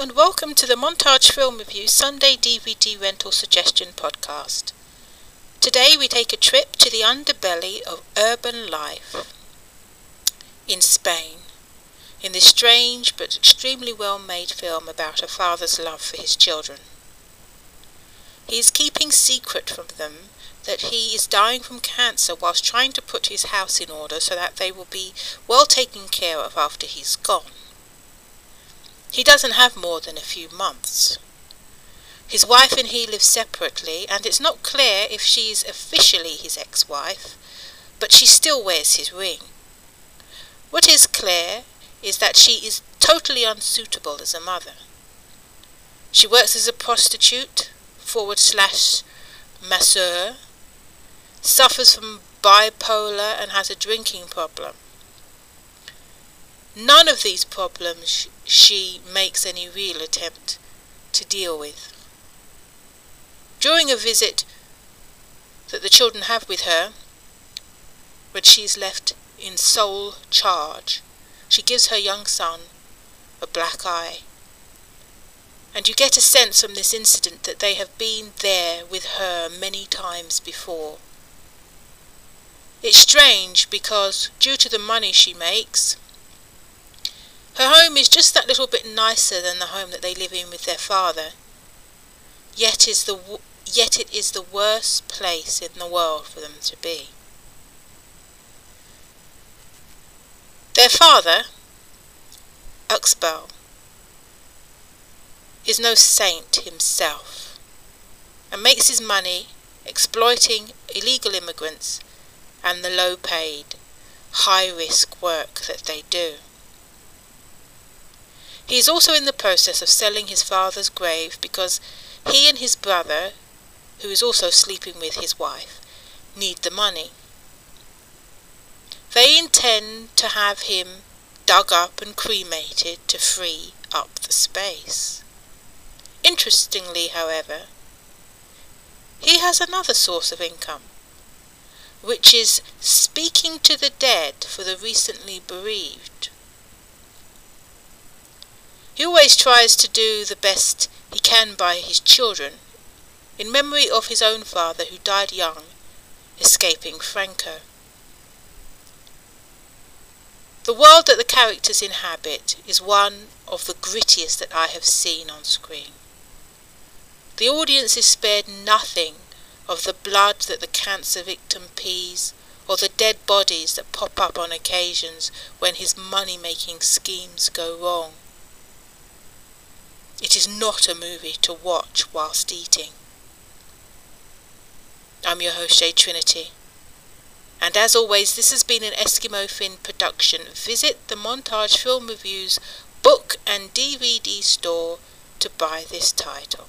and welcome to the Montage Film Review Sunday DVD Rental Suggestion Podcast. Today we take a trip to the underbelly of urban life in Spain, in this strange but extremely well made film about a father's love for his children. He is keeping secret from them that he is dying from cancer whilst trying to put his house in order so that they will be well taken care of after he's gone. He doesn't have more than a few months. His wife and he live separately, and it's not clear if she's officially his ex-wife, but she still wears his ring. What is clear is that she is totally unsuitable as a mother. She works as a prostitute, forward slash masseur, suffers from bipolar and has a drinking problem. None of these problems she makes any real attempt to deal with. During a visit that the children have with her, when she is left in sole charge, she gives her young son a black eye. And you get a sense from this incident that they have been there with her many times before. It's strange because, due to the money she makes, her home is just that little bit nicer than the home that they live in with their father. Yet is the yet it is the worst place in the world for them to be. Their father, Uxbal, is no saint himself, and makes his money exploiting illegal immigrants and the low paid, high risk work that they do. He is also in the process of selling his father's grave because he and his brother, who is also sleeping with his wife, need the money. They intend to have him dug up and cremated to free up the space. Interestingly, however, he has another source of income, which is speaking to the dead for the recently bereaved. He always tries to do the best he can by his children, in memory of his own father who died young, escaping Franco. The world that the characters inhabit is one of the grittiest that I have seen on screen. The audience is spared nothing of the blood that the cancer victim pees, or the dead bodies that pop up on occasions when his money-making schemes go wrong. It is not a movie to watch whilst eating. I'm your host, Jade Trinity. And as always, this has been an Eskimo Finn production. Visit the Montage Film Reviews book and DVD store to buy this title.